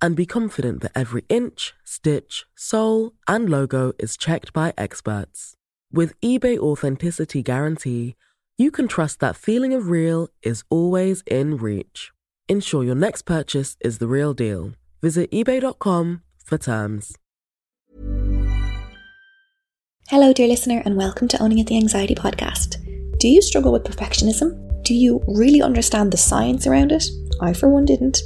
and be confident that every inch, stitch, sole, and logo is checked by experts. With eBay Authenticity Guarantee, you can trust that feeling of real is always in reach. Ensure your next purchase is the real deal. Visit eBay.com for terms. Hello, dear listener, and welcome to Owning It the Anxiety podcast. Do you struggle with perfectionism? Do you really understand the science around it? I, for one, didn't.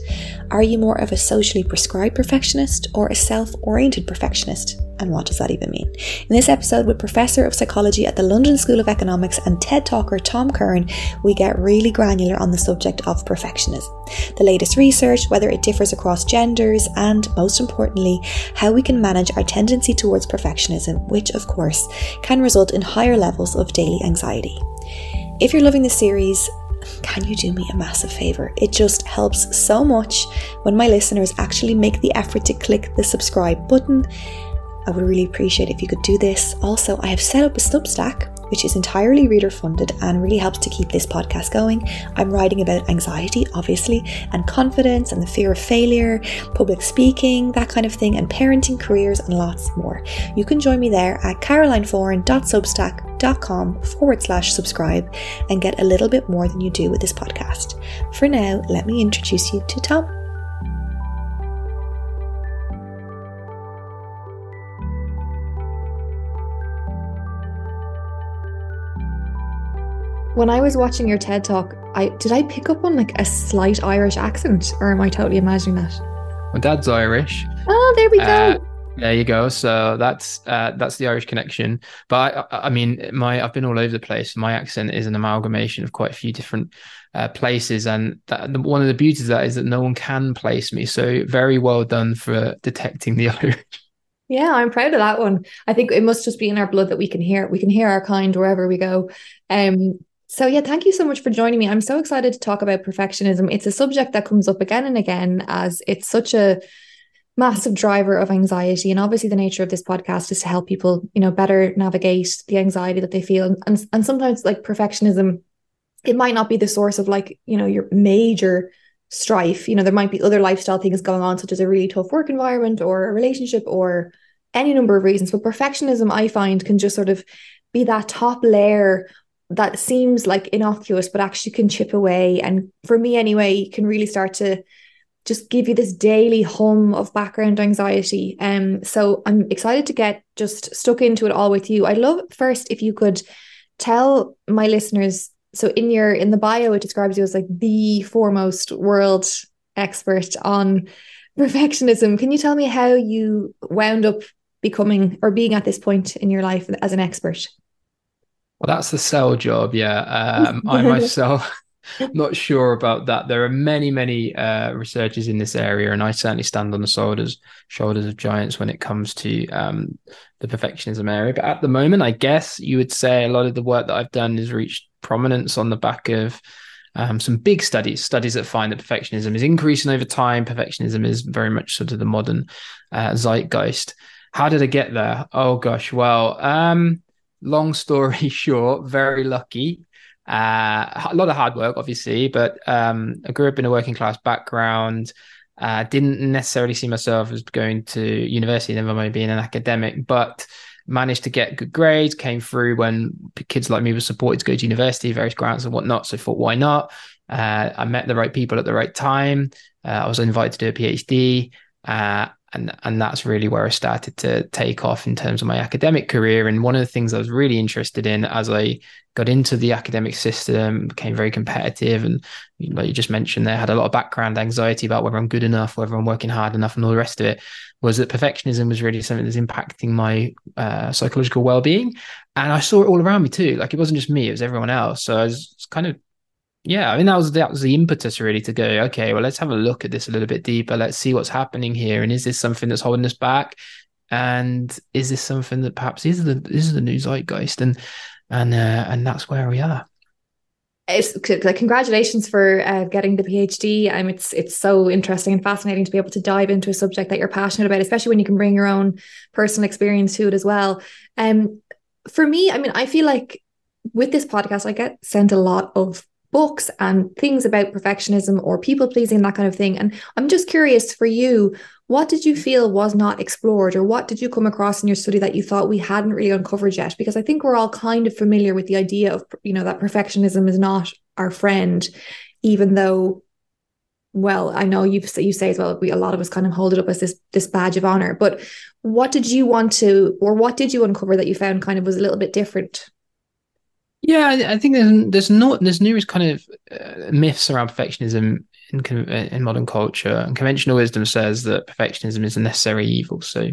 Are you more of a socially prescribed perfectionist or a self oriented perfectionist? And what does that even mean? In this episode, with Professor of Psychology at the London School of Economics and TED Talker Tom Curran, we get really granular on the subject of perfectionism. The latest research, whether it differs across genders, and most importantly, how we can manage our tendency towards perfectionism, which, of course, can result in higher levels of daily anxiety. If you're loving the series, can you do me a massive favour? It just helps so much when my listeners actually make the effort to click the subscribe button. I would really appreciate if you could do this. Also, I have set up a Substack which is entirely reader funded and really helps to keep this podcast going. I'm writing about anxiety, obviously, and confidence and the fear of failure, public speaking, that kind of thing, and parenting, careers, and lots more. You can join me there at carolineforan.substack.com forward slash subscribe and get a little bit more than you do with this podcast. For now, let me introduce you to Tom. When I was watching your TED talk, I did I pick up on like a slight Irish accent, or am I totally imagining that? My dad's Irish. Oh, there we go. Uh, there you go. So that's uh, that's the Irish connection. But I, I, mean, my I've been all over the place. My accent is an amalgamation of quite a few different uh, places, and that, one of the beauties of that is that no one can place me. So very well done for detecting the Irish. Yeah, I'm proud of that one. I think it must just be in our blood that we can hear. We can hear our kind wherever we go. Um, so, yeah, thank you so much for joining me. I'm so excited to talk about perfectionism. It's a subject that comes up again and again as it's such a massive driver of anxiety. And obviously, the nature of this podcast is to help people, you know, better navigate the anxiety that they feel. And, and sometimes, like perfectionism, it might not be the source of like, you know, your major strife. You know, there might be other lifestyle things going on, such as a really tough work environment or a relationship or any number of reasons. But perfectionism, I find, can just sort of be that top layer that seems like innocuous, but actually can chip away. And for me, anyway, can really start to just give you this daily hum of background anxiety. Um, so I'm excited to get just stuck into it all with you. I'd love first if you could tell my listeners. So in your in the bio, it describes you as like the foremost world expert on perfectionism. Can you tell me how you wound up becoming or being at this point in your life as an expert? Well, that's the sell job. Yeah. Um, I myself, not sure about that. There are many, many uh, researchers in this area, and I certainly stand on the shoulders shoulders of giants when it comes to um, the perfectionism area. But at the moment, I guess you would say a lot of the work that I've done has reached prominence on the back of um, some big studies, studies that find that perfectionism is increasing over time. Perfectionism is very much sort of the modern uh, zeitgeist. How did I get there? Oh gosh, well, um, long story short, very lucky. Uh, a lot of hard work, obviously, but um, I grew up in a working class background. Uh, didn't necessarily see myself as going to university, never mind being an academic, but managed to get good grades, came through when kids like me were supported to go to university, various grants and whatnot. So I thought, why not? Uh, I met the right people at the right time. Uh, I was invited to do a PhD. And and that's really where I started to take off in terms of my academic career. And one of the things I was really interested in as I got into the academic system, became very competitive, and like you just mentioned, there had a lot of background anxiety about whether I'm good enough, whether I'm working hard enough, and all the rest of it. Was that perfectionism was really something that's impacting my uh, psychological well-being, and I saw it all around me too. Like it wasn't just me; it was everyone else. So I was kind of yeah, I mean that was that was the impetus really to go. Okay, well let's have a look at this a little bit deeper. Let's see what's happening here, and is this something that's holding us back? And is this something that perhaps is the is the new zeitgeist? And and uh, and that's where we are. It's, like congratulations for uh, getting the PhD. Um, it's it's so interesting and fascinating to be able to dive into a subject that you're passionate about, especially when you can bring your own personal experience to it as well. Um, for me, I mean, I feel like with this podcast, I get sent a lot of books and things about perfectionism or people pleasing, that kind of thing. And I'm just curious for you, what did you feel was not explored, or what did you come across in your study that you thought we hadn't really uncovered yet? Because I think we're all kind of familiar with the idea of, you know, that perfectionism is not our friend, even though well i know you you say as well we a lot of us kind of hold it up as this this badge of honor but what did you want to or what did you uncover that you found kind of was a little bit different yeah, I think there's there's not there's numerous kind of uh, myths around perfectionism in in modern culture, and conventional wisdom says that perfectionism is a necessary evil. So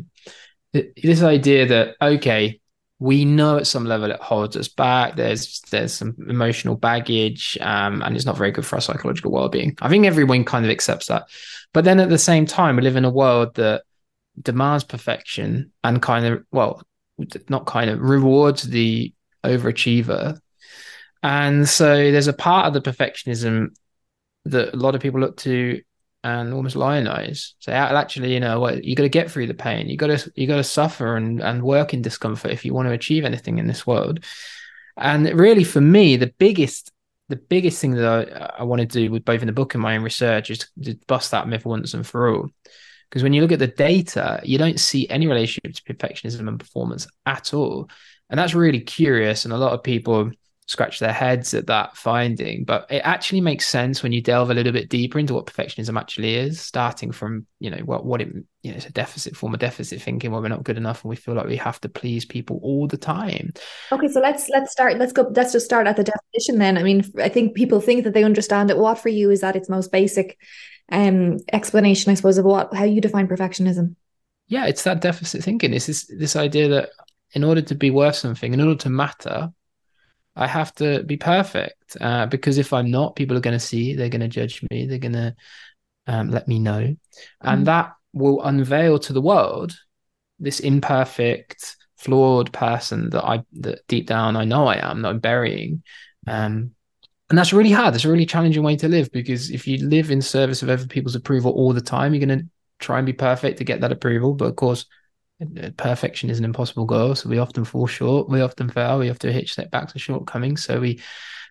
this idea that okay, we know at some level it holds us back. There's there's some emotional baggage, um, and it's not very good for our psychological well being. I think everyone kind of accepts that, but then at the same time, we live in a world that demands perfection and kind of well, not kind of rewards the overachiever. And so there's a part of the perfectionism that a lot of people look to and almost lionize. Say, actually, you know, what you got to get through the pain. You got to you got to suffer and and work in discomfort if you want to achieve anything in this world. And really, for me, the biggest the biggest thing that I, I want to do with both in the book and my own research is to, to bust that myth once and for all. Because when you look at the data, you don't see any relationship to perfectionism and performance at all. And that's really curious. And a lot of people scratch their heads at that finding. But it actually makes sense when you delve a little bit deeper into what perfectionism actually is, starting from, you know, what what it you know, it's a deficit form of deficit thinking where we're not good enough and we feel like we have to please people all the time. Okay, so let's let's start. Let's go. Let's just start at the definition then. I mean, I think people think that they understand it. What for you is that its most basic um explanation, I suppose, of what how you define perfectionism? Yeah, it's that deficit thinking. It's this this idea that in order to be worth something, in order to matter, I have to be perfect. Uh, because if I'm not, people are going to see, they're going to judge me, they're going to um, let me know. And mm. that will unveil to the world this imperfect, flawed person that I, that deep down I know I am, that I'm burying. Um, and that's really hard. It's a really challenging way to live because if you live in service of other people's approval all the time, you're going to try and be perfect to get that approval. But of course, perfection is an impossible goal. So we often fall short. We often fail. We have to hit setbacks and shortcomings. So we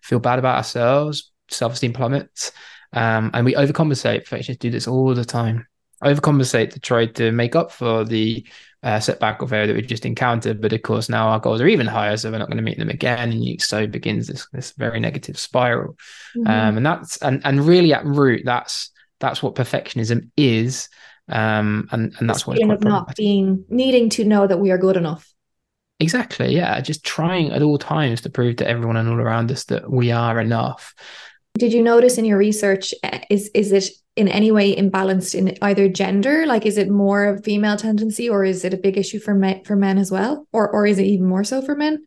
feel bad about ourselves. Self esteem plummets. Um, and we overcompensate. Perfectionists do this all the time. Overcompensate to try to make up for the uh, setback or failure that we just encountered. But of course, now our goals are even higher, so we're not going to meet them again. And you, so begins this this very negative spiral. Mm-hmm. Um, and that's and and really at root, that's that's what perfectionism is um, and and that's what of not being needing to know that we are good enough. Exactly. Yeah, just trying at all times to prove to everyone and all around us that we are enough. Did you notice in your research eh, is is it in any way imbalanced in either gender? Like, is it more of a female tendency, or is it a big issue for men for men as well, or or is it even more so for men?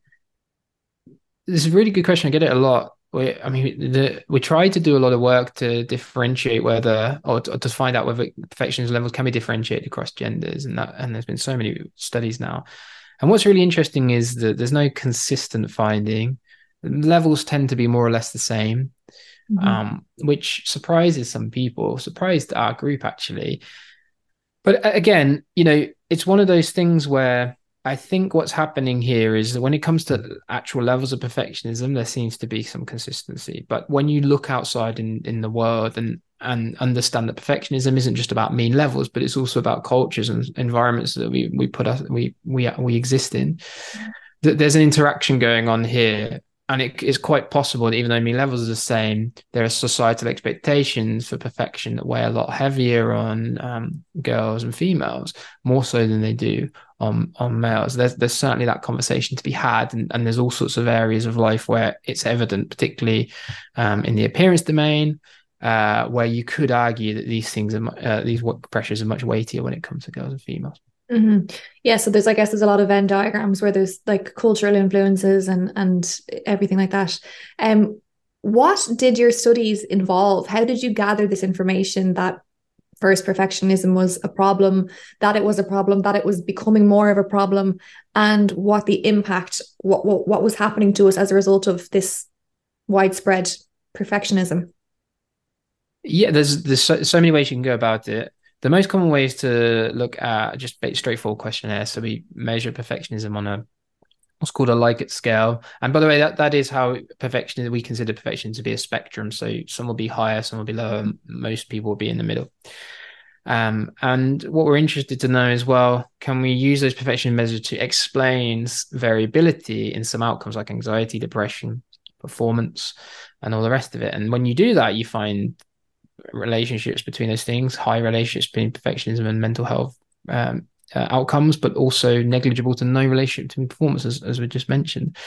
This is a really good question. I get it a lot we I mean the, we try to do a lot of work to differentiate whether or to, or to find out whether perfectionism levels can be differentiated across genders and that and there's been so many studies now. And what's really interesting is that there's no consistent finding. Levels tend to be more or less the same, mm-hmm. um, which surprises some people, surprised our group actually. But again, you know, it's one of those things where I think what's happening here is that when it comes to actual levels of perfectionism, there seems to be some consistency. But when you look outside in, in the world and and understand that perfectionism isn't just about mean levels, but it's also about cultures and environments that we we put us we we we exist in. That there's an interaction going on here, and it is quite possible that even though mean levels are the same, there are societal expectations for perfection that weigh a lot heavier on um, girls and females, more so than they do on on males. There's there's certainly that conversation to be had, and, and there's all sorts of areas of life where it's evident, particularly um, in the appearance domain uh, where you could argue that these things are uh, these work pressures are much weightier when it comes to girls and females. Mm-hmm. Yeah, so there's I guess there's a lot of Venn diagrams where there's like cultural influences and and everything like that. Um, what did your studies involve? How did you gather this information that first perfectionism was a problem, that it was a problem, that it was becoming more of a problem, and what the impact, what what, what was happening to us as a result of this widespread perfectionism? Yeah, there's there's so, so many ways you can go about it. The most common way is to look at just straightforward questionnaire. So we measure perfectionism on a what's called a Likert scale. And by the way, that, that is how perfection we consider perfection to be a spectrum. So some will be higher, some will be lower. Most people will be in the middle. Um, and what we're interested to know as well, can we use those perfection measures to explain variability in some outcomes like anxiety, depression, performance, and all the rest of it? And when you do that, you find relationships between those things, high relationships between perfectionism and mental health um, uh, outcomes, but also negligible to no relationship to performance, as, as we just mentioned.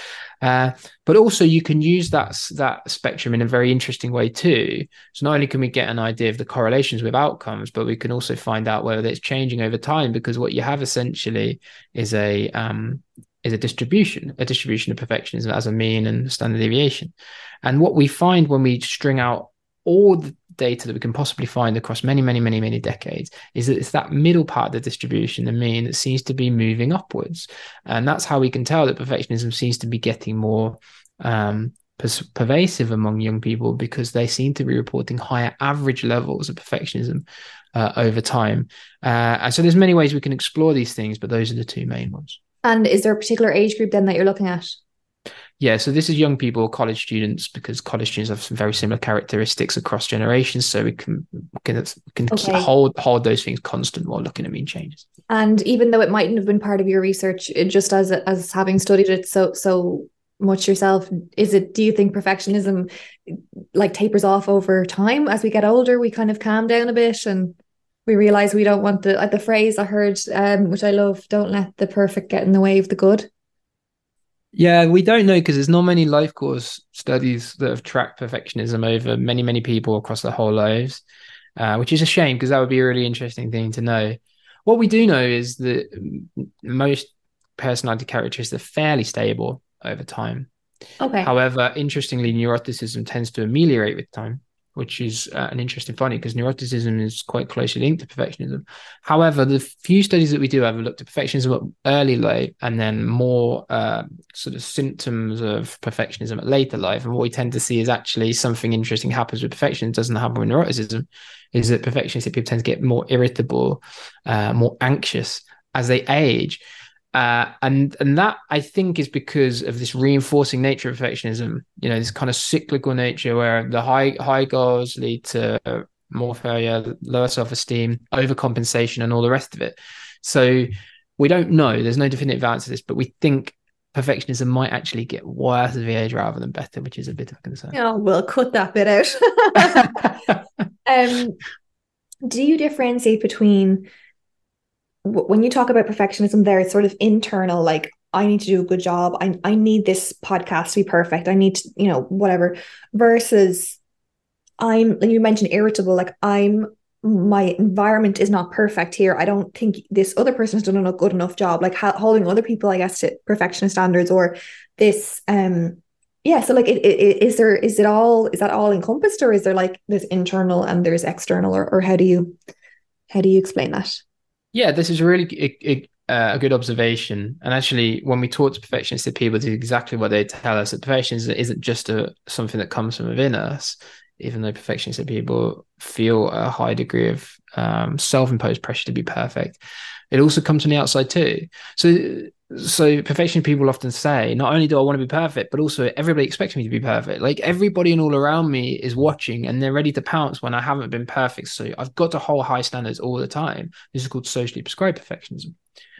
Uh, but also, you can use that that spectrum in a very interesting way too. So not only can we get an idea of the correlations with outcomes, but we can also find out whether it's changing over time. Because what you have essentially is a um, is a distribution, a distribution of perfectionism as a mean and standard deviation. And what we find when we string out all the data that we can possibly find across many, many, many, many decades is that it's that middle part of the distribution, the mean, that seems to be moving upwards. And that's how we can tell that perfectionism seems to be getting more um, pervasive among young people because they seem to be reporting higher average levels of perfectionism uh, over time. Uh, and so there's many ways we can explore these things, but those are the two main ones. And is there a particular age group then that you're looking at? Yeah, so this is young people, college students, because college students have some very similar characteristics across generations. So we can can, can okay. hold hold those things constant while looking at mean changes. And even though it mightn't have been part of your research, just as as having studied it so so much yourself, is it? Do you think perfectionism like tapers off over time as we get older? We kind of calm down a bit and we realize we don't want the the phrase I heard, um, which I love. Don't let the perfect get in the way of the good. Yeah, we don't know because there's not many life course studies that have tracked perfectionism over many, many people across their whole lives, uh, which is a shame because that would be a really interesting thing to know. What we do know is that most personality characteristics are fairly stable over time. Okay. However, interestingly, neuroticism tends to ameliorate with time which is uh, an interesting finding because neuroticism is quite closely linked to perfectionism. However, the few studies that we do have looked at perfectionism at early life and then more uh, sort of symptoms of perfectionism at later life. And what we tend to see is actually something interesting happens with perfection. It doesn't happen with neuroticism. Is that perfectionistic people tend to get more irritable, uh, more anxious as they age. Uh, and and that I think is because of this reinforcing nature of perfectionism. You know, this kind of cyclical nature where the high high goals lead to more failure, lower self esteem, overcompensation, and all the rest of it. So we don't know. There's no definitive answer to this, but we think perfectionism might actually get worse as we age rather than better, which is a bit of a concern. Oh, we'll cut that bit out. um, do you differentiate between when you talk about perfectionism there it's sort of internal like i need to do a good job. I, I need this podcast to be perfect. I need to you know whatever versus i'm like you mentioned irritable like i'm my environment is not perfect here. I don't think this other person has done a good enough job. Like holding other people i guess to perfectionist standards or this um yeah so like it, it, is there is it all is that all encompassed or is there like this internal and there's external or, or how do you how do you explain that yeah, this is really a, a, a, good observation. And actually, when we talk to perfectionistic people, is exactly what they tell us that perfectionism isn't just a, something that comes from within us. even though perfectionistic people feel a high degree of um, self-imposed pressure to be perfect, it also comes from the outside too. So so perfection people often say not only do i want to be perfect but also everybody expects me to be perfect. Like everybody and all around me is watching and they're ready to pounce when i haven't been perfect. So i've got to hold high standards all the time. This is called socially prescribed perfectionism.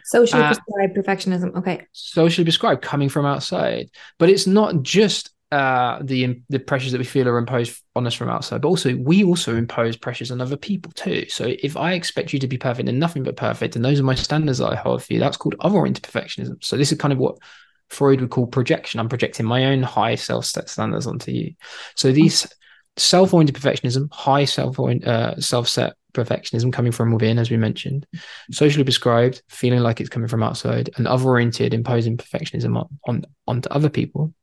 Socially uh, prescribed perfectionism okay. Socially prescribed coming from outside. But it's not just uh, the the pressures that we feel are imposed on us from outside, but also we also impose pressures on other people too. So if I expect you to be perfect and nothing but perfect, and those are my standards that I hold for you, that's called other-oriented perfectionism. So this is kind of what Freud would call projection. I'm projecting my own high self standards onto you. So these self-oriented perfectionism, high self uh, self-set perfectionism coming from within, as we mentioned, socially prescribed, feeling like it's coming from outside, and other-oriented, imposing perfectionism on, on onto other people.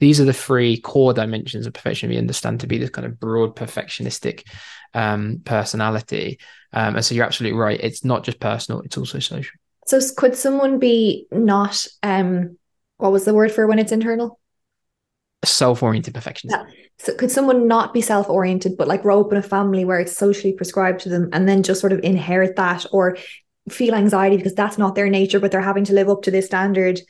These are the three core dimensions of perfection we understand to be this kind of broad perfectionistic um, personality. Um, and so you're absolutely right. It's not just personal; it's also social. So could someone be not um, what was the word for when it's internal? Self-oriented perfectionism. Yeah. So could someone not be self-oriented, but like grow up in a family where it's socially prescribed to them and then just sort of inherit that or feel anxiety because that's not their nature, but they're having to live up to this standard.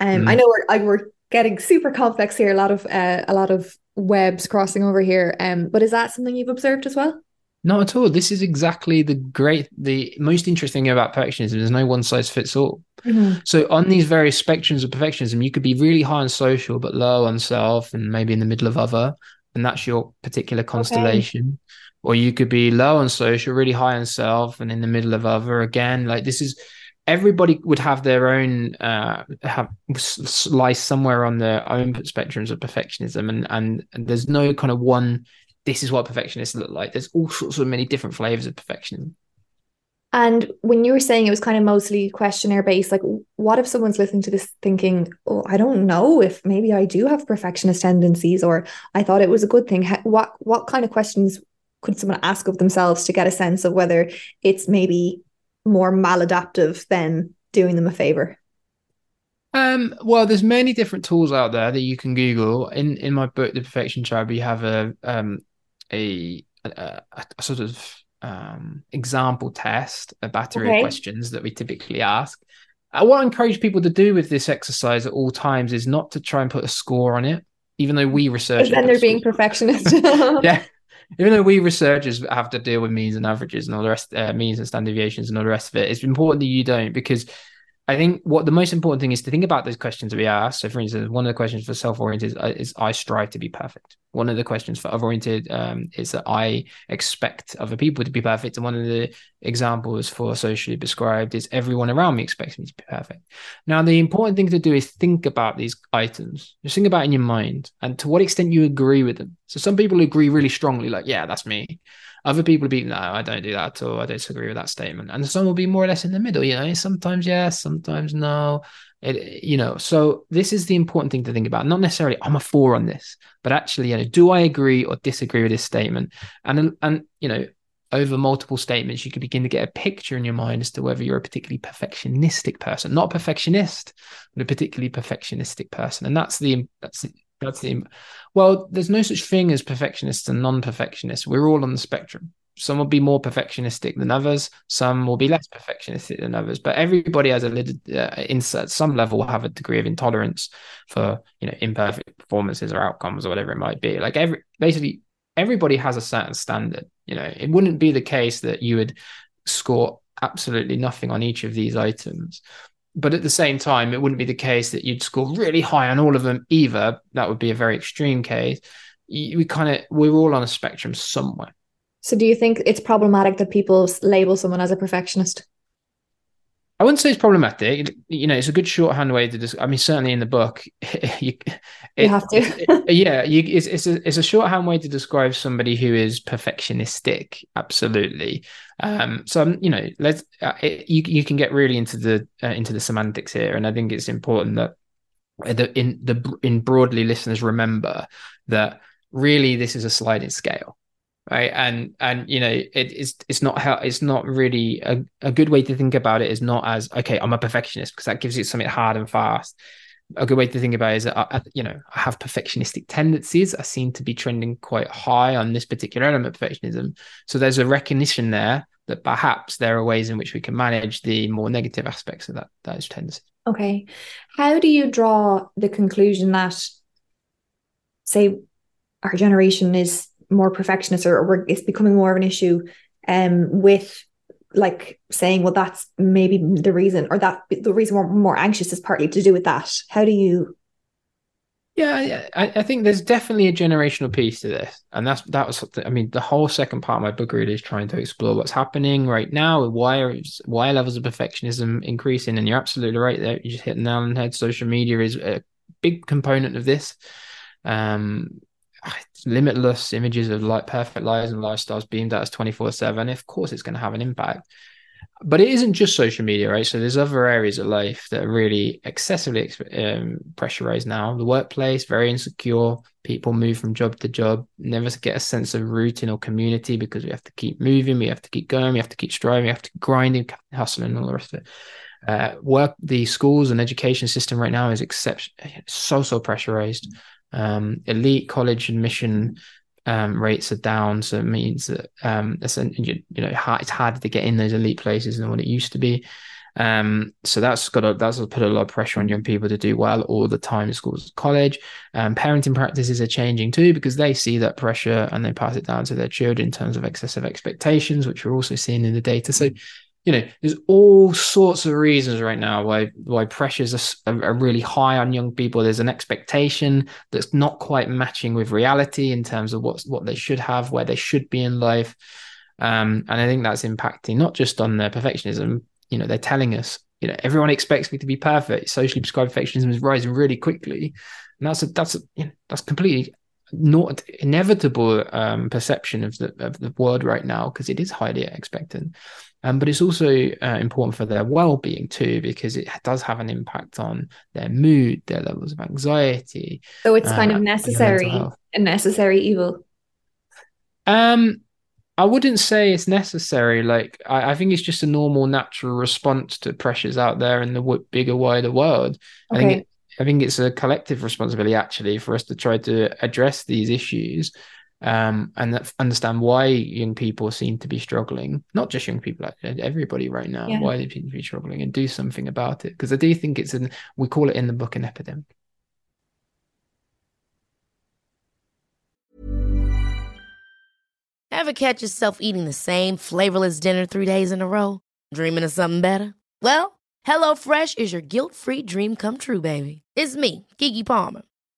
Um, mm. I know we're, I, we're getting super complex here, a lot of uh, a lot of webs crossing over here. Um, but is that something you've observed as well? Not at all. This is exactly the great, the most interesting thing about perfectionism. There's no one size fits all. Mm-hmm. So on these various spectrums of perfectionism, you could be really high on social, but low on self, and maybe in the middle of other, and that's your particular constellation. Okay. Or you could be low on social, really high on self, and in the middle of other. Again, like this is everybody would have their own uh have slice somewhere on their own spectrums of perfectionism, and and, and there's no kind of one this is what perfectionists look like. There's all sorts of many different flavors of perfectionism. And when you were saying it was kind of mostly questionnaire based, like what if someone's listening to this thinking, oh, I don't know if maybe I do have perfectionist tendencies, or I thought it was a good thing. What what kind of questions could someone ask of themselves to get a sense of whether it's maybe more maladaptive than doing them a favor? Um, well, there's many different tools out there that you can Google. In in my book, The Perfection Trap, we have a um a, a, a sort of um, example test, a battery okay. of questions that we typically ask. Uh, what I encourage people to do with this exercise at all times is not to try and put a score on it, even though we researchers. Then they're being perfectionist. yeah. Even though we researchers have to deal with means and averages and all the rest, uh, means and standard deviations and all the rest of it, it's important that you don't because I think what the most important thing is to think about those questions that we ask. So, for instance, one of the questions for self-oriented is, uh, is I strive to be perfect. One of the questions for other-oriented um, is that I expect other people to be perfect. And one of the examples for socially prescribed is everyone around me expects me to be perfect. Now, the important thing to do is think about these items. Just think about in your mind and to what extent you agree with them. So, some people agree really strongly, like, yeah, that's me. Other people will be, no, I don't do that at all. I disagree with that statement. And some will be more or less in the middle, you know, sometimes yes, sometimes no. It, you know, so this is the important thing to think about. Not necessarily I'm a four on this, but actually, you know, do I agree or disagree with this statement? And and you know, over multiple statements, you can begin to get a picture in your mind as to whether you're a particularly perfectionistic person, not perfectionist, but a particularly perfectionistic person. And that's the that's that's the well, there's no such thing as perfectionists and non-perfectionists. We're all on the spectrum. Some will be more perfectionistic than others. Some will be less perfectionistic than others. But everybody has a little, uh, in some level, will have a degree of intolerance for you know imperfect performances or outcomes or whatever it might be. Like every basically everybody has a certain standard. You know, it wouldn't be the case that you would score absolutely nothing on each of these items but at the same time, it wouldn't be the case that you'd score really high on all of them either. That would be a very extreme case. We kind of we're all on a spectrum somewhere. So, do you think it's problematic that people label someone as a perfectionist? I wouldn't say it's problematic. You know, it's a good shorthand way to just. I mean, certainly in the book, you, it, you have to. it, yeah, you, it's it's a it's a shorthand way to describe somebody who is perfectionistic. Absolutely. Um. So um, you know, let's. Uh, it, you you can get really into the uh, into the semantics here, and I think it's important that the in the in broadly listeners remember that really this is a sliding scale right and and you know it, it's it's not how it's not really a, a good way to think about it is not as okay i'm a perfectionist because that gives you something hard and fast a good way to think about it is that I, you know I have perfectionistic tendencies. I seem to be trending quite high on this particular element of perfectionism. So there's a recognition there that perhaps there are ways in which we can manage the more negative aspects of that those tendencies. Okay, how do you draw the conclusion that, say, our generation is more perfectionist or, or it's becoming more of an issue, um, with like saying, well, that's maybe the reason, or that the reason we're more anxious is partly to do with that. How do you? Yeah, I, I think there's definitely a generational piece to this, and that's that was. I mean, the whole second part of my book really is trying to explore what's happening right now. Why are why levels of perfectionism increasing? And you're absolutely right there. You just hit the nail on the head. Social media is a big component of this. Um, limitless images of like perfect lives and lifestyles beamed at us 24 7 of course it's going to have an impact. But it isn't just social media right? So there's other areas of life that are really excessively um, pressurized now. The workplace very insecure. People move from job to job. Never get a sense of routine or community because we have to keep moving we have to keep going we have to keep striving we have to grinding hustling and all the rest of it. Uh, work the schools and education system right now is so so pressurized um, elite college admission um, rates are down, so it means that um, you, you know it's harder to get in those elite places than what it used to be. Um, so that's got that's put a lot of pressure on young people to do well all the time in schools, college. Um, parenting practices are changing too because they see that pressure and they pass it down to their children in terms of excessive expectations, which we're also seeing in the data. So you know, there's all sorts of reasons right now why why pressures are, are, really high on young people. There's an expectation that's not quite matching with reality in terms of what's what they should have, where they should be in life, um, and I think that's impacting not just on their perfectionism. You know, they're telling us, you know, everyone expects me to be perfect. Socially prescribed perfectionism is rising really quickly, and that's a that's a, you know, that's completely not inevitable um, perception of the of the world right now because it is highly expectant. Um, but it's also uh, important for their well-being too because it does have an impact on their mood, their levels of anxiety. So it's uh, kind of necessary, a necessary evil. Um, I wouldn't say it's necessary. Like I, I, think it's just a normal, natural response to pressures out there in the w- bigger, wider world. Okay. I think it, I think it's a collective responsibility actually for us to try to address these issues um, and understand why young people seem to be struggling. Not just young people, everybody right now, yeah. why they seem to be struggling, and do something about it. Because I do think it's an we call it in the book an epidemic. Ever catch yourself eating the same flavorless dinner three days in a row? Dreaming of something better? Well, HelloFresh is your guilt-free dream come true, baby. It's me, Keke Palmer.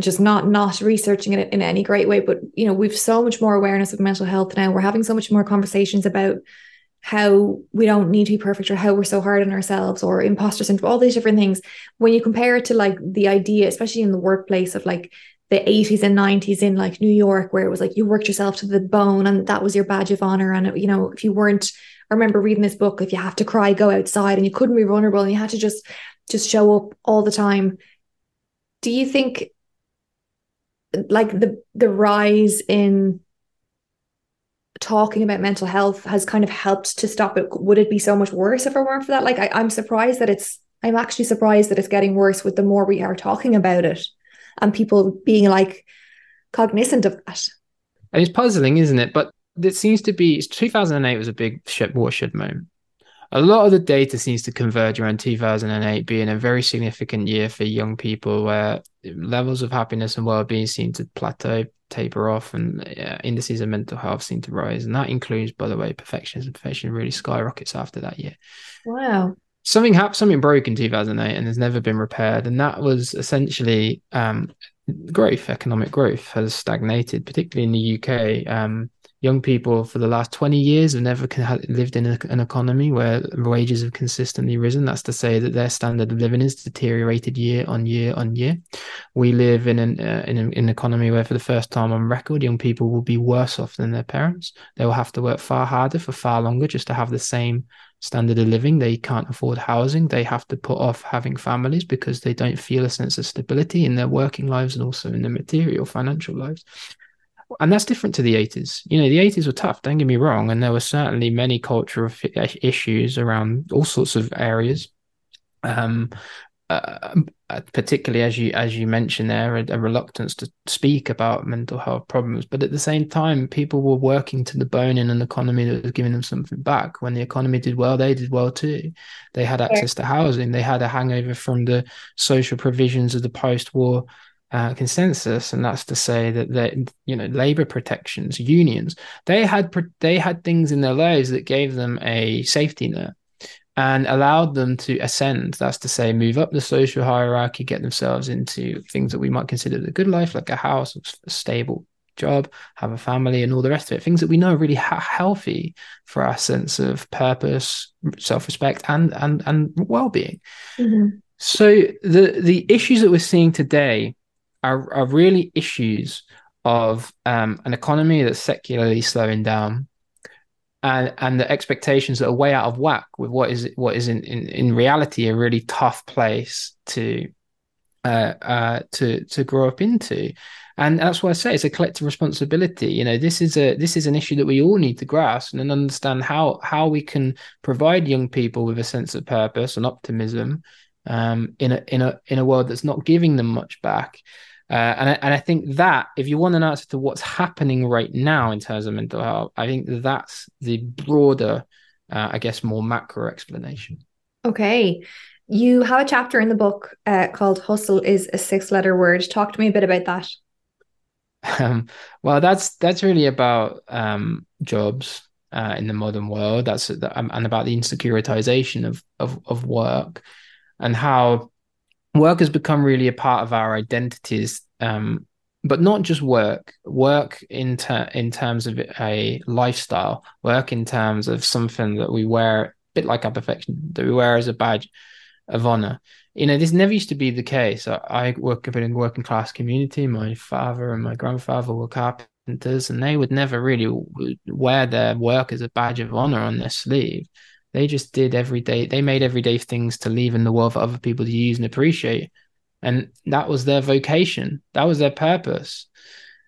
just not not researching it in any great way. But you know we've so much more awareness of mental health now. We're having so much more conversations about how we don't need to be perfect or how we're so hard on ourselves or imposter syndrome all these different things. When you compare it to like the idea especially in the workplace of like the 80s and 90s in like New York where it was like you worked yourself to the bone and that was your badge of honor. And you know if you weren't I remember reading this book if you have to cry go outside and you couldn't be vulnerable and you had to just just show up all the time. Do you think like the the rise in talking about mental health has kind of helped to stop it would it be so much worse if it weren't for that like I, i'm surprised that it's i'm actually surprised that it's getting worse with the more we are talking about it and people being like cognizant of that. And it's puzzling, isn't it? But it seems to be 2008 was a big watershed moment. A lot of the data seems to converge around 2008 being a very significant year for young people where levels of happiness and well-being seem to plateau, taper off, and uh, indices of mental health seem to rise. And that includes, by the way, perfectionism. Perfection really skyrockets after that year. Wow. Something happened, something broke in 2008 and has never been repaired. And that was essentially um, growth, economic growth has stagnated, particularly in the UK. Um, young people for the last 20 years have never lived in a, an economy where wages have consistently risen. That's to say that their standard of living has deteriorated year on year on year. We live in an, uh, in, in an economy where, for the first time on record, young people will be worse off than their parents. They will have to work far harder for far longer just to have the same standard of living. They can't afford housing. They have to put off having families because they don't feel a sense of stability in their working lives and also in their material financial lives and that's different to the 80s. You know, the 80s were tough, don't get me wrong, and there were certainly many cultural issues around all sorts of areas. Um, uh, uh, particularly as you as you mentioned there, a, a, reluctance to speak about mental health problems. But at the same time, people were working to the bone in an economy that was giving them something back. When the economy did well, they did well too. They had access to housing. They had a hangover from the social provisions of the post-war uh, consensus, and that's to say that they, you know, labor protections, unions, they had they had things in their lives that gave them a safety net and allowed them to ascend. That's to say, move up the social hierarchy, get themselves into things that we might consider the good life, like a house, a stable job, have a family, and all the rest of it. Things that we know are really ha- healthy for our sense of purpose, self-respect, and and and well-being. Mm-hmm. So the the issues that we're seeing today are, are really issues of um, an economy that's secularly slowing down and and the expectations that are way out of whack with what is what is in, in, in reality a really tough place to uh, uh, to to grow up into and that's why I say it's a collective responsibility. You know, this is a this is an issue that we all need to grasp and understand how how we can provide young people with a sense of purpose and optimism um, in a in a in a world that's not giving them much back. Uh, and, I, and I think that if you want an answer to what's happening right now in terms of mental health, I think that's the broader, uh, I guess, more macro explanation. Okay. You have a chapter in the book uh, called Hustle is a six letter word. Talk to me a bit about that. Um, well, that's that's really about um, jobs uh, in the modern world. That's um, and about the insecuritization of, of of work and how work has become really a part of our identities um, but not just work. Work in ter- in terms of a lifestyle work in terms of something that we wear a bit like our perfection that we wear as a badge of honor. You know this never used to be the case. I, I work up in a working class community. My father and my grandfather were carpenters and they would never really wear their work as a badge of honor on their sleeve they just did everyday, they made everyday things to leave in the world for other people to use and appreciate. And that was their vocation, that was their purpose.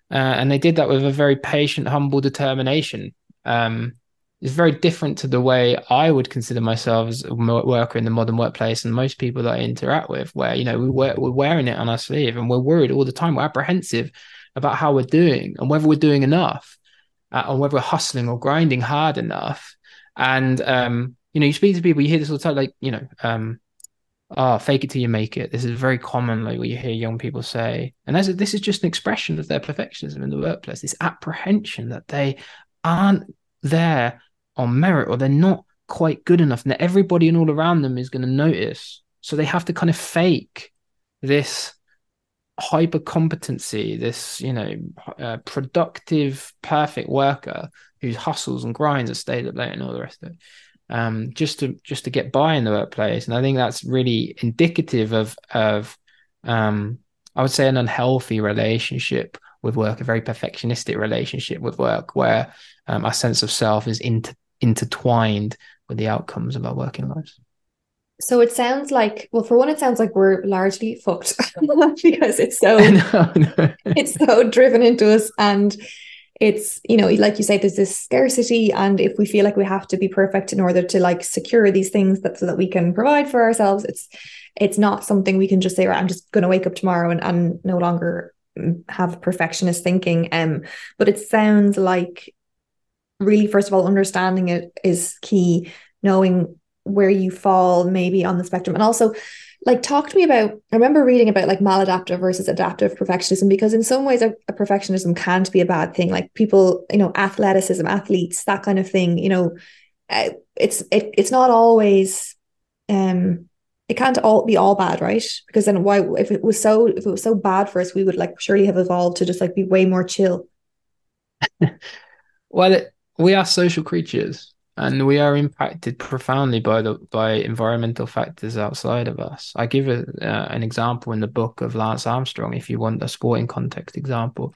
Uh, and they did that with a very patient, humble determination. Um, it's very different to the way I would consider myself as a worker in the modern workplace and most people that I interact with, where you know we wear, we're wearing it on our sleeve and we're worried all the time. We're apprehensive about how we're doing and whether we're doing enough, uh, whether we're hustling or grinding hard enough. And um, you know, you speak to people, you hear this all the time, like, you know, um, oh, fake it till you make it. This is very common, like what you hear young people say. And as this is just an expression of their perfectionism in the workplace, this apprehension that they aren't there on merit or they're not quite good enough and that everybody and all around them is going to notice. So they have to kind of fake this hyper competency, this, you know, uh, productive, perfect worker who hustles and grinds and stays up late and all the rest of it um, just to just to get by in the workplace. And I think that's really indicative of of um, I would say an unhealthy relationship with work, a very perfectionistic relationship with work, where um, our sense of self is inter- intertwined with the outcomes of our working lives. So it sounds like, well, for one, it sounds like we're largely fucked because it's so no, no. it's so driven into us, and it's you know like you say there's this scarcity and if we feel like we have to be perfect in order to like secure these things that so that we can provide for ourselves it's it's not something we can just say right i'm just going to wake up tomorrow and, and no longer have perfectionist thinking. Um, but it sounds like really, first of all, understanding it is key, knowing where you fall maybe on the spectrum. And also like talk to me about i remember reading about like maladaptive versus adaptive perfectionism because in some ways a, a, perfectionism can't be a bad thing like people you know athleticism athletes that kind of thing you know uh, it's it, it's not always um it can't all be all bad right? Because then why if it was so if it was so bad for us we would like surely have evolved to just like be way more chill. Well we are social creatures and we are impacted profoundly by the by environmental factors outside of us. I give a, uh, an example in the book of Lance Armstrong, if you want a sporting context example,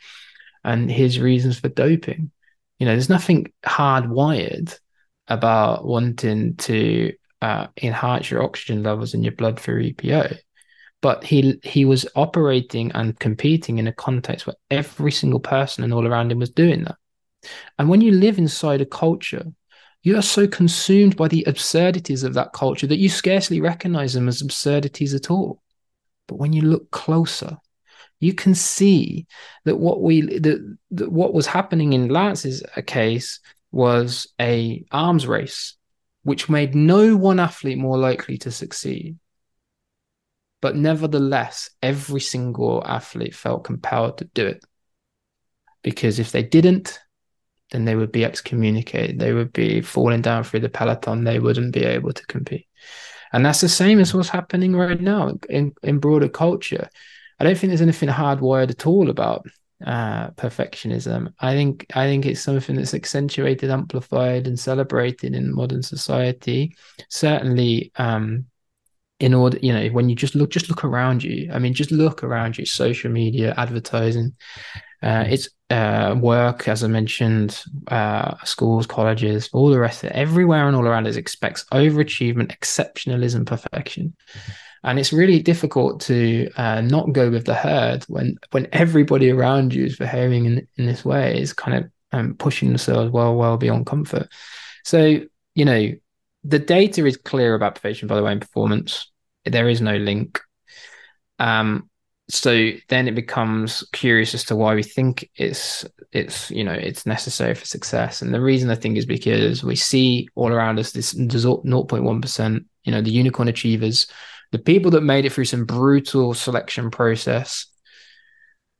and his reasons for doping. You know, there's nothing hardwired about wanting to uh, enhance your oxygen levels in your blood for EPO, but he he was operating and competing in a context where every single person and all around him was doing that. And when you live inside a culture you are so consumed by the absurdities of that culture that you scarcely recognize them as absurdities at all. But when you look closer, you can see that what we that, that what was happening in Lance's case was a arms race, which made no one athlete more likely to succeed. But nevertheless, every single athlete felt compelled to do it. Because if they didn't, then they would be excommunicated. They would be falling down through the peloton. They wouldn't be able to compete. And that's the same as what's happening right now in, in broader culture. I don't think there's anything hardwired at all about uh, perfectionism. I think I think it's something that's accentuated, amplified, and celebrated in modern society. Certainly, um, in order, you know, when you just look, just look around you. I mean, just look around you. Social media, advertising, uh, it's uh, work, as I mentioned, uh, schools, colleges, all the rest of it. Everywhere and all around us expects overachievement, exceptionalism, perfection. Mm-hmm. And it's really difficult to uh, not go with the herd when when everybody around you is behaving in, in this way, is kind of um, pushing themselves well, well beyond comfort. So, you know, the data is clear about perfection, by the way, in performance. There is no link. Um, so then it becomes curious as to why we think it's it's you know it's necessary for success and the reason i think is because we see all around us this 0.1% you know the unicorn achievers the people that made it through some brutal selection process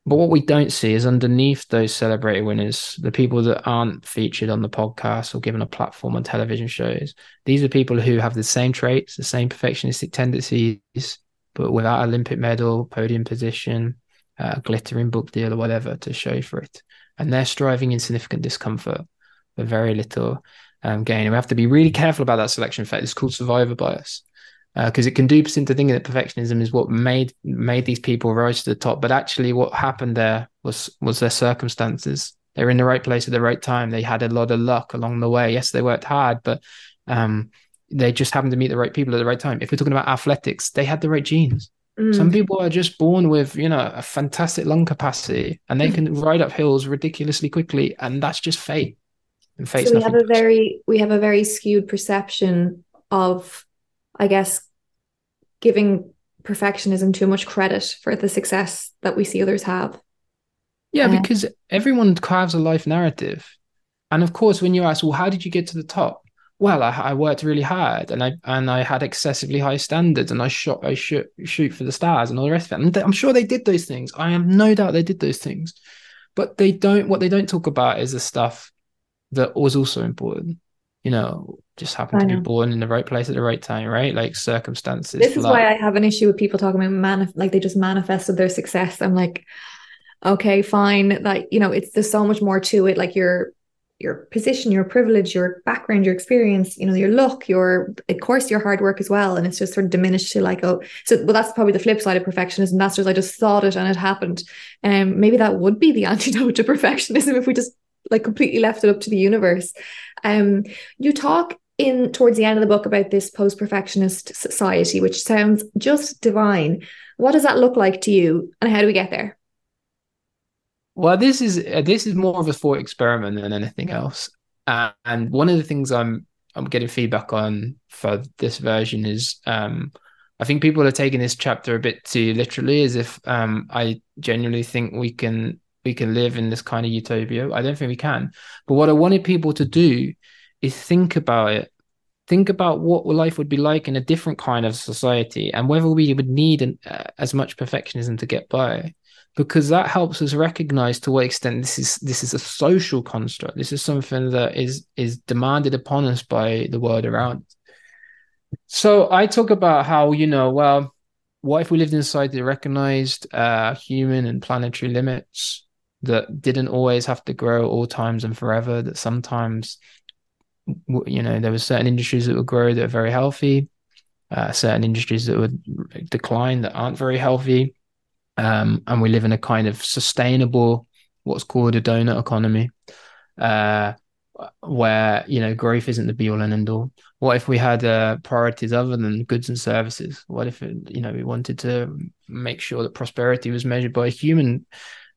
but what we don't see is underneath those celebrated winners, the people that aren't featured on the podcast or given a platform on television shows. These are people who have the same traits, the same perfectionistic tendencies, but without Olympic medal, podium position, uh, glittering book deal, or whatever to show for it. And they're striving in significant discomfort with very little um, gain. And we have to be really careful about that selection effect. It's called survivor bias because uh, it can dupe us into thinking that perfectionism is what made made these people rise to the top. But actually, what happened there was was their circumstances. They were in the right place at the right time. They had a lot of luck along the way. Yes, they worked hard, but um, they just happen to meet the right people at the right time. If we're talking about athletics, they had the right genes. Mm. Some people are just born with, you know, a fantastic lung capacity and they can ride up hills ridiculously quickly, and that's just fate. And fate. So we have a very we have a very skewed perception of, I guess, giving perfectionism too much credit for the success that we see others have. Yeah, uh, because everyone carves a life narrative. And of course, when you ask, well, how did you get to the top? Well, I, I, worked really hard and I and I had excessively high standards and I shot I shoot shoot for the stars and all the rest of it. And I'm sure they did those things. I have no doubt they did those things, but they don't. What they don't talk about is the stuff that was also important. You know, just happened to be born in the right place at the right time, right? Like circumstances. This is why I have an issue with people talking about manif- like they just manifested their success. I'm like, okay, fine. Like you know, it's there's so much more to it. Like you're your position, your privilege, your background, your experience, you know, your luck, your of course your hard work as well. And it's just sort of diminished to like, oh, so well, that's probably the flip side of perfectionism. That's just I just thought it and it happened. And um, maybe that would be the antidote to perfectionism if we just like completely left it up to the universe. Um, you talk in towards the end of the book about this post-perfectionist society, which sounds just divine. What does that look like to you, and how do we get there? Well, this is uh, this is more of a thought experiment than anything else. Uh, and one of the things I'm I'm getting feedback on for this version is um, I think people are taking this chapter a bit too literally, as if um, I genuinely think we can we can live in this kind of utopia. I don't think we can. But what I wanted people to do is think about it. Think about what life would be like in a different kind of society, and whether we would need an, uh, as much perfectionism to get by, because that helps us recognize to what extent this is this is a social construct. This is something that is is demanded upon us by the world around. So I talk about how, you know, well, what if we lived inside the recognized uh, human and planetary limits that didn't always have to grow all times and forever, that sometimes, you know, there were certain industries that would grow that are very healthy, uh, certain industries that would decline that aren't very healthy. Um, and we live in a kind of sustainable, what's called a donut economy, uh, where, you know, growth isn't the be all and end all what if we had uh, priorities other than goods and services? What if you know we wanted to make sure that prosperity was measured by human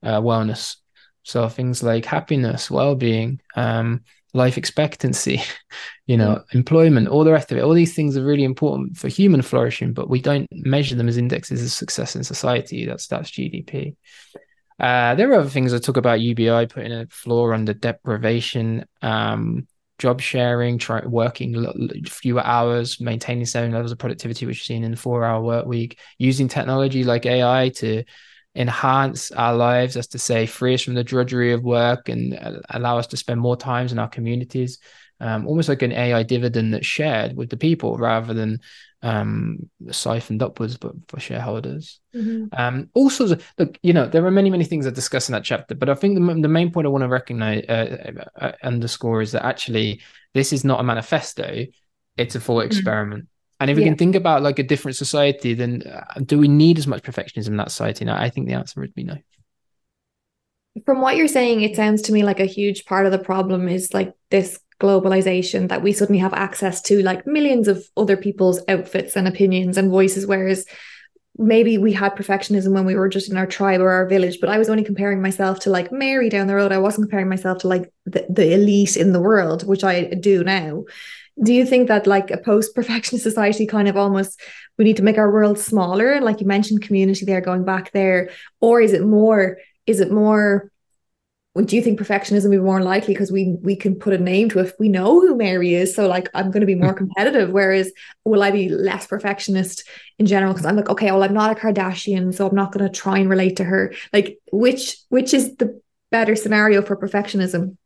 uh, wellness? So things like happiness, well-being, um, life expectancy, you know, employment, all the rest of it. All these things are really important for human flourishing, but we don't measure them as indexes of success in society. That's that's GDP. Uh, there are other things I talk about UBI putting a floor under deprivation. Um, job sharing, try working fewer hours, maintaining certain levels of productivity, which you've seen in the four hour work week, using technology like AI to enhance our lives, as to say, free us from the drudgery of work and allow us to spend more times in our communities. Um, almost like an AI dividend that's shared with the people rather than um, siphoned upwards, but for shareholders. Mm-hmm. Um, also, look, you know, there are many, many things I discuss in that chapter, but I think the, the main point I want to recognize, uh, uh, underscore is that actually this is not a manifesto, it's a full mm-hmm. experiment. And if we can think about like a different society, then uh, do we need as much perfectionism in that society? Now, I think the answer would be no. From what you're saying, it sounds to me like a huge part of the problem is like this globalization that we suddenly have access to like millions of other people's outfits and opinions and voices whereas maybe we had perfectionism when we were just in our tribe or our village but i was only comparing myself to like mary down the road i wasn't comparing myself to like the, the elite in the world which i do now do you think that like a post perfectionist society kind of almost we need to make our world smaller? Like you mentioned community there going back there. Or is it more is it more do you think perfectionism would be more likely because we we can put a name to it? We know who mary is so like i'm going to be more competitive whereas will i be less perfectionist in general? Because i'm like okay well i'm not a kardashian so i'm not going to try and relate to her. Like which which is the better scenario for perfectionism?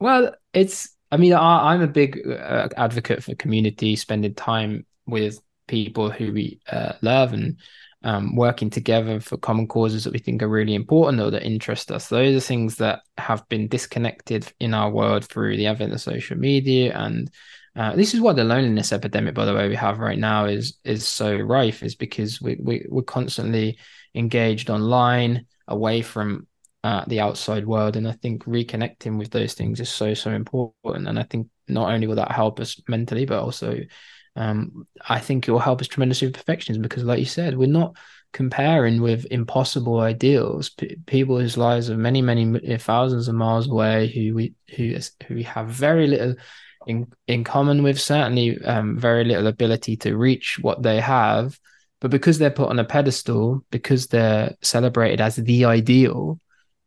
Well it's i mean I, am a big uh, advocate for community spending time with people who we uh, love and um, working together for common causes that we think are really important or that interest us. Those are things that have been disconnected in our world through the advent of social media. And uh, this is why the loneliness epidemic, by the way, we have right now is is so rife, is because we, we we're constantly engaged online, away from uh, the outside world. And I think reconnecting with those things is so so important. And I think not only will that help us mentally, but also um, I think it will help us tremendously with perfectionism because, like you said, we're not comparing with impossible ideals. P- people whose lives are many, many thousands of miles away, who we who who we have very little in in common with, certainly um, very little ability to reach what they have. But because they're put on a pedestal, because they're celebrated as the ideal,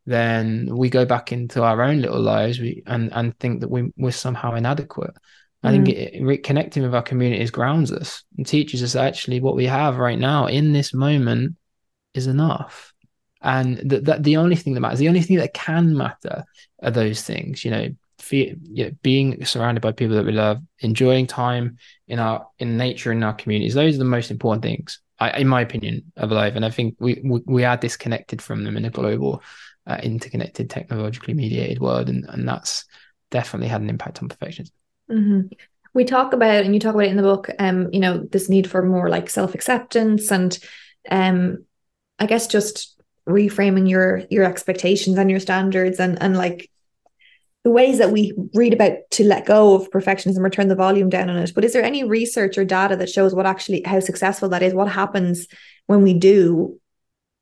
then we go back into our own little lives we, and and think that we, we're somehow inadequate. I think mm. it, connecting with our communities grounds us and teaches us actually what we have right now in this moment is enough. And that the, the only thing that matters, the only thing that can matter are those things, you know, you know, being surrounded by people that we love, enjoying time in our in nature in our communities. Those are the most important things, I, in my opinion, of life. And I think we we, we are disconnected from them in a global, uh, interconnected, technologically mediated world, and and that's definitely had an impact on perfectionism. Mm-hmm. We talk about, and you talk about it in the book, um, you know, this need for more like self acceptance and, um, I guess just reframing your your expectations and your standards and and like the ways that we read about to let go of perfectionism or turn the volume down on it. But is there any research or data that shows what actually how successful that is? What happens when we do,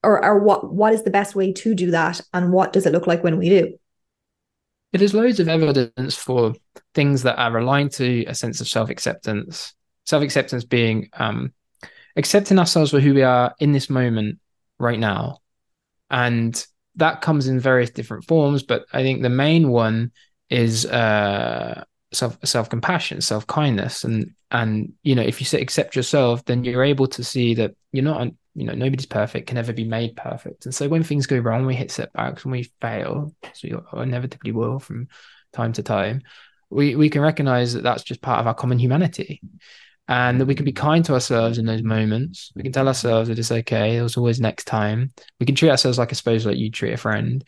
or or what what is the best way to do that, and what does it look like when we do? It is loads of evidence for things that are aligned to a sense of self acceptance. Self acceptance being um, accepting ourselves for who we are in this moment right now. And that comes in various different forms, but I think the main one is uh, self self compassion, self kindness, and and you know if you accept yourself, then you're able to see that you're not you know nobody's perfect, can never be made perfect, and so when things go wrong, we hit setbacks, when we fail, so you inevitably will from time to time, we we can recognize that that's just part of our common humanity, and that we can be kind to ourselves in those moments. We can tell ourselves that it's okay. There's always next time. We can treat ourselves like I suppose like you treat a friend.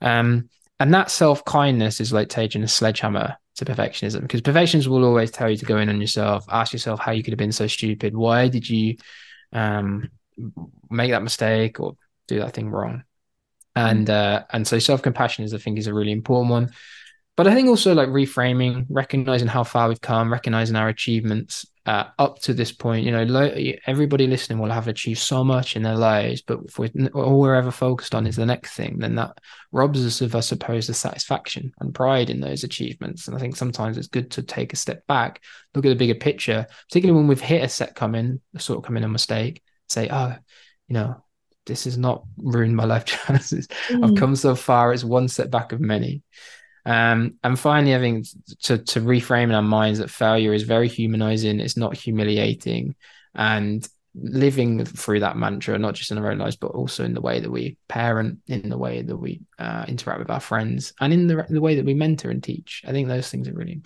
Um, and that self kindness is like taking a sledgehammer to perfectionism because perfectionism will always tell you to go in on yourself, ask yourself how you could have been so stupid. Why did you um, make that mistake or do that thing wrong? And uh, and so self compassion is I think is a really important one. But I think also like reframing, recognizing how far we've come, recognizing our achievements, uh, up to this point, you know, lo- everybody listening will have achieved so much in their lives, but if we're, all we're ever focused on is the next thing, then that robs us of, I suppose, the satisfaction and pride in those achievements. And I think sometimes it's good to take a step back, look at the bigger picture, particularly when we've hit a set coming, a sort of coming a mistake, say, oh, you know, this has not ruined my life chances. Mm. I've come so far. It's one setback of many. Um, and finally, I think to to reframe in our minds that failure is very humanizing. It's not humiliating, and living through that mantra, not just in our own lives, but also in the way that we parent, in the way that we uh, interact with our friends, and in the the way that we mentor and teach. I think those things are really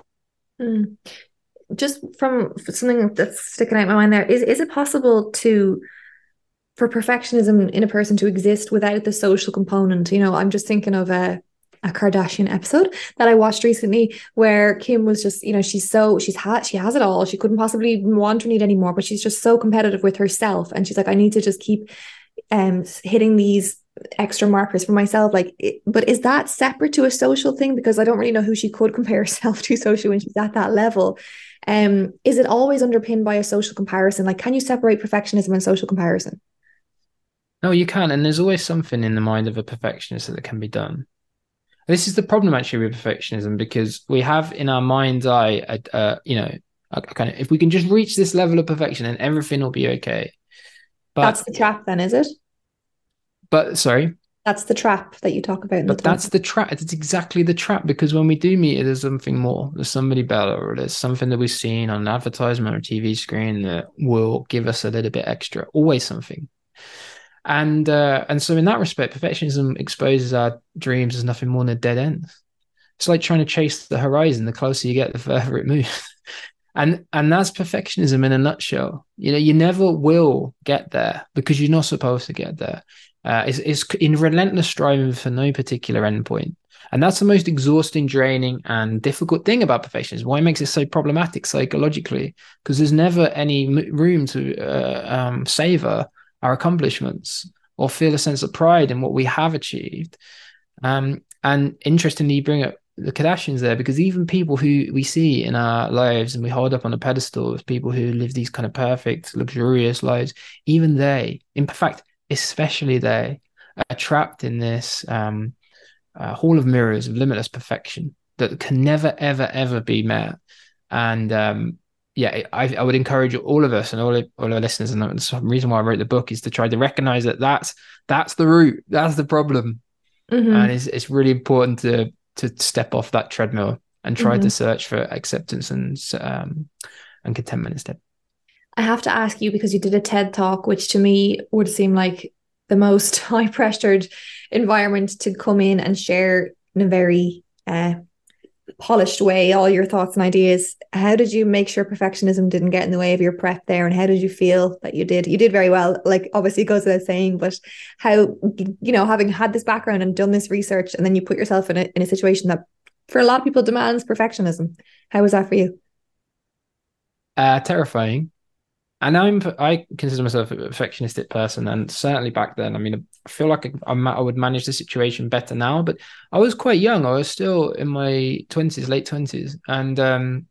important. Mm. Just from something that's sticking out in my mind there is is it possible to for perfectionism in a person to exist without the social component? You know, I'm just thinking of a uh, a Kardashian episode that I watched recently where Kim was just, you know, she's so she's had she has it all. She couldn't possibly want or need anymore, but she's just so competitive with herself. And she's like, I need to just keep um hitting these extra markers for myself. Like, it, but is that separate to a social thing? Because I don't really know who she could compare herself to socially when she's at that level. Um, is it always underpinned by a social comparison? Like, can you separate perfectionism and social comparison? No, you can. And there's always something in the mind of a perfectionist that can be done. This is the problem actually with perfectionism because we have in our mind's eye, a, a, you know, a kind of if we can just reach this level of perfection, then everything will be okay. But that's the trap, then, is it? But sorry, that's the trap that you talk about. but the that's the trap. It's exactly the trap because when we do meet it, there's something more. There's somebody better, or there's something that we've seen on an advertisement or a TV screen that will give us a little bit extra. Always something and uh, and so in that respect, perfectionism exposes our dreams as nothing more than a dead ends. It's like trying to chase the horizon. The closer you get, the further it moves. and and that's perfectionism in a nutshell. You know, you never will get there because you're not supposed to get there. Uh, it's, it's in relentless striving for no particular endpoint. And that's the most exhausting, draining, and difficult thing about perfectionism. Why it makes it so problematic psychologically? Because there's never any room to uh, um, savor our accomplishments or feel a sense of pride in what we have achieved. Um, and interestingly, you bring up the Kardashians there because even people who we see in our lives and we hold up on a pedestal as people who live these kind of perfect, luxurious lives, even they, in fact, especially they, are trapped in this um, uh, hall of mirrors of limitless perfection that can never, ever, ever be met. And um, yeah, I, I would encourage all of us and all of, all our listeners, and the reason why I wrote the book is to try to recognize that that's that's the root, that's the problem, mm-hmm. and it's it's really important to to step off that treadmill and try mm-hmm. to search for acceptance and um and contentment instead. I have to ask you because you did a TED talk, which to me would seem like the most high pressured environment to come in and share in a very uh, polished way all your thoughts and ideas. How did you make sure perfectionism didn't get in the way of your prep there? And how did you feel that you did? You did very well. Like obviously goes without saying, but how you know, having had this background and done this research, and then you put yourself in a in a situation that for a lot of people demands perfectionism. How was that for you? Uh terrifying and I'm I consider myself a perfectionistic person, and certainly back then, I mean, I feel like I, I would manage the situation better now. But I was quite young; I was still in my twenties, late twenties, and um,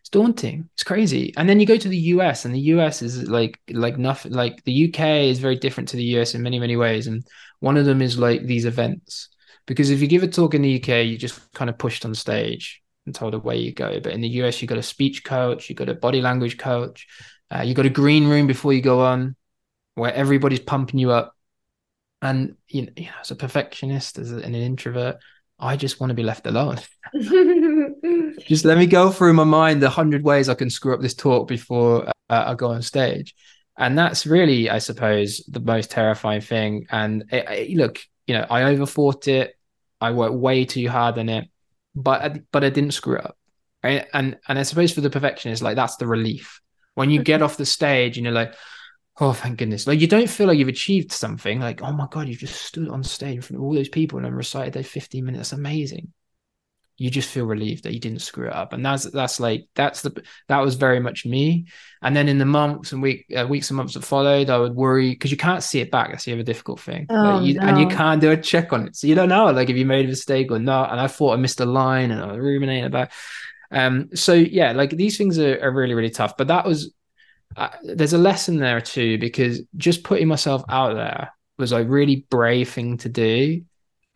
it's daunting. It's crazy. And then you go to the US, and the US is like like nothing. Like the UK is very different to the US in many many ways, and one of them is like these events. Because if you give a talk in the UK, you're just kind of pushed on stage and told away you go. But in the US, you got a speech coach, you got a body language coach, uh, you got a green room before you go on, where everybody's pumping you up. And you know, you know as a perfectionist, as an introvert, I just want to be left alone. just let me go through my mind the hundred ways I can screw up this talk before uh, I go on stage. And that's really, I suppose, the most terrifying thing. And it, it, look, you know, I overthought it. I worked way too hard on it, but but I didn't screw up. Right? And and I suppose for the perfectionist, like that's the relief when you get off the stage and you're like, oh thank goodness. Like you don't feel like you've achieved something. Like oh my god, you've just stood on stage in front of all those people and recited those 15 minutes. Amazing you just feel relieved that you didn't screw it up and that's that's like that's the that was very much me and then in the months and week uh, weeks and months that followed i would worry because you can't see it back that's the other difficult thing oh, like you, no. and you can't do a check on it so you don't know like if you made a mistake or not and i thought i missed a line and i was ruminating about um so yeah like these things are, are really really tough but that was uh, there's a lesson there too because just putting myself out there was a really brave thing to do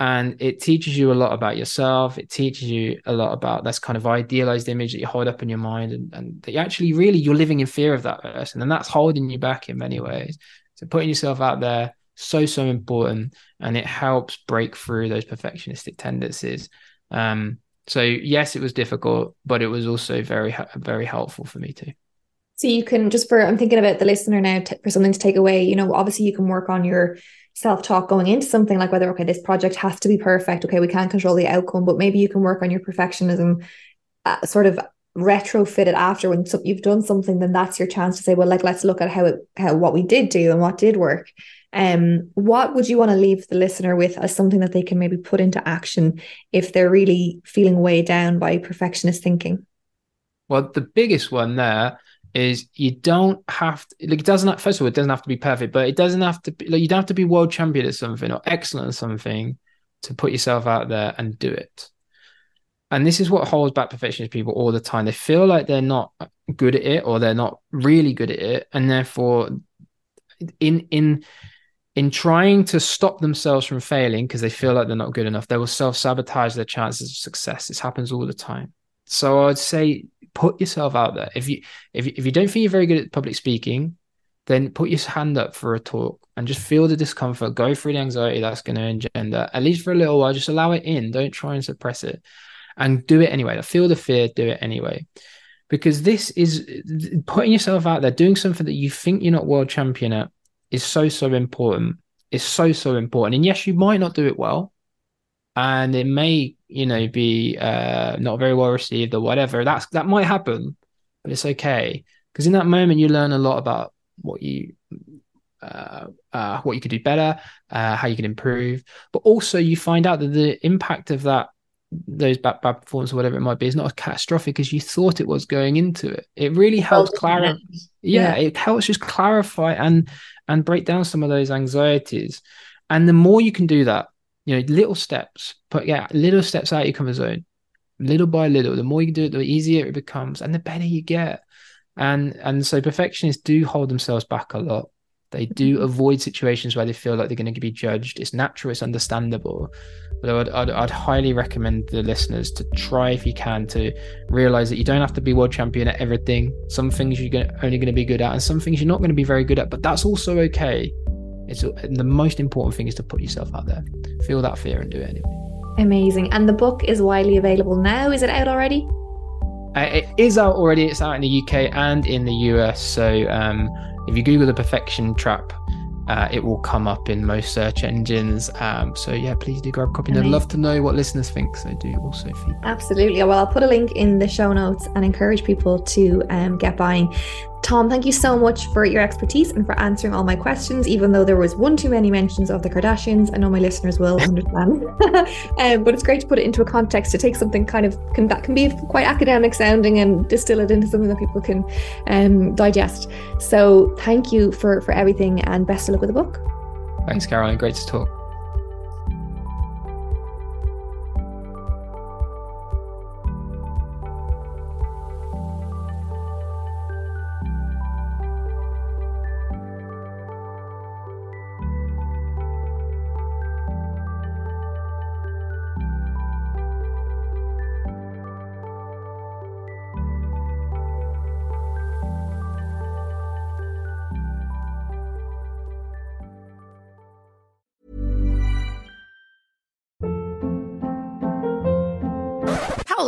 and it teaches you a lot about yourself. It teaches you a lot about this kind of idealized image that you hold up in your mind and, and that you actually really you're living in fear of that person and that's holding you back in many ways. So putting yourself out there so so important and it helps break through those perfectionistic tendencies. Um so yes it was difficult but it was also very very helpful for me too. So you can just for i'm thinking about the listener now t- for something to take away you know obviously you can work on your self-talk going into something like whether okay this project has to be perfect okay we can't control the outcome but maybe you can work on your perfectionism uh, sort of retrofit it after when so you've done something then that's your chance to say well like let's look at how it how what we did do and what did work um what would you want to leave the listener with as something that they can maybe put into action if they're really feeling weighed down by perfectionist thinking? Well the biggest one there is you don't have to like it doesn't first of all it doesn't have to be perfect but it doesn't have to be like you don't have to be world champion at something or excellent at something to put yourself out there and do it. And this is what holds back perfectionist people all the time. They feel like they're not good at it or they're not really good at it and therefore in in in trying to stop themselves from failing because they feel like they're not good enough they will self-sabotage their chances of success this happens all the time so i'd say put yourself out there. If you if you, if you don't think you're very good at public speaking, then put your hand up for a talk and just feel the discomfort. Go through the anxiety that's going to engender. At least for a little while, just allow it in. Don't try and suppress it, and do it anyway. Feel the fear. Do it anyway, because this is putting yourself out there, doing something that you think you're not world champion at, is so so important. It's so so important. And yes, you might not do it well, and it may you know be uh, not very well received or whatever. That's that might happen but it's okay because in that moment you learn a lot about what you uh, uh, what you could do better uh, how you can improve. But also you find out that the impact of that those bad, bad performance or whatever it might be is not as catastrophic as you thought it was going into it. It really helps clarify yeah, yeah. it helps just clarify and and break down some of those anxieties and the more you can do that you know, little steps, but yeah, little steps out your comfort zone, little by little. The more you do it, the easier it becomes, and the better you get. And and so perfectionists do hold themselves back a lot. They do avoid situations where they feel like they're going to be judged. It's natural, it's understandable. But I'd, I'd, I'd, highly recommend the listeners to try, if you can, to realize that you don't have to be world champion at everything. Some things you're only going to be good at, and some things you're not going to be very good at, but that's also okay. It's the most important thing is to put yourself out there, feel that fear, and do it anyway. Amazing. And the book is widely available now. Is it out already? Uh, it is out already. It's out in the UK and in the US. So um, if you Google the Perfection Trap, uh, it will come up in most search engines. Um, so yeah, please do grab a copy. And I'd love to know what listeners think. So do also feedback. Absolutely. Well, I'll put a link in the show notes and encourage people to um, get buying. Tom, thank you so much for your expertise and for answering all my questions, even though there was one too many mentions of the Kardashians. I know my listeners will understand. um, but it's great to put it into a context to take something kind of can, that can be quite academic sounding and distill it into something that people can um, digest. So thank you for, for everything and best of luck with the book. Thanks, Caroline. Great to talk.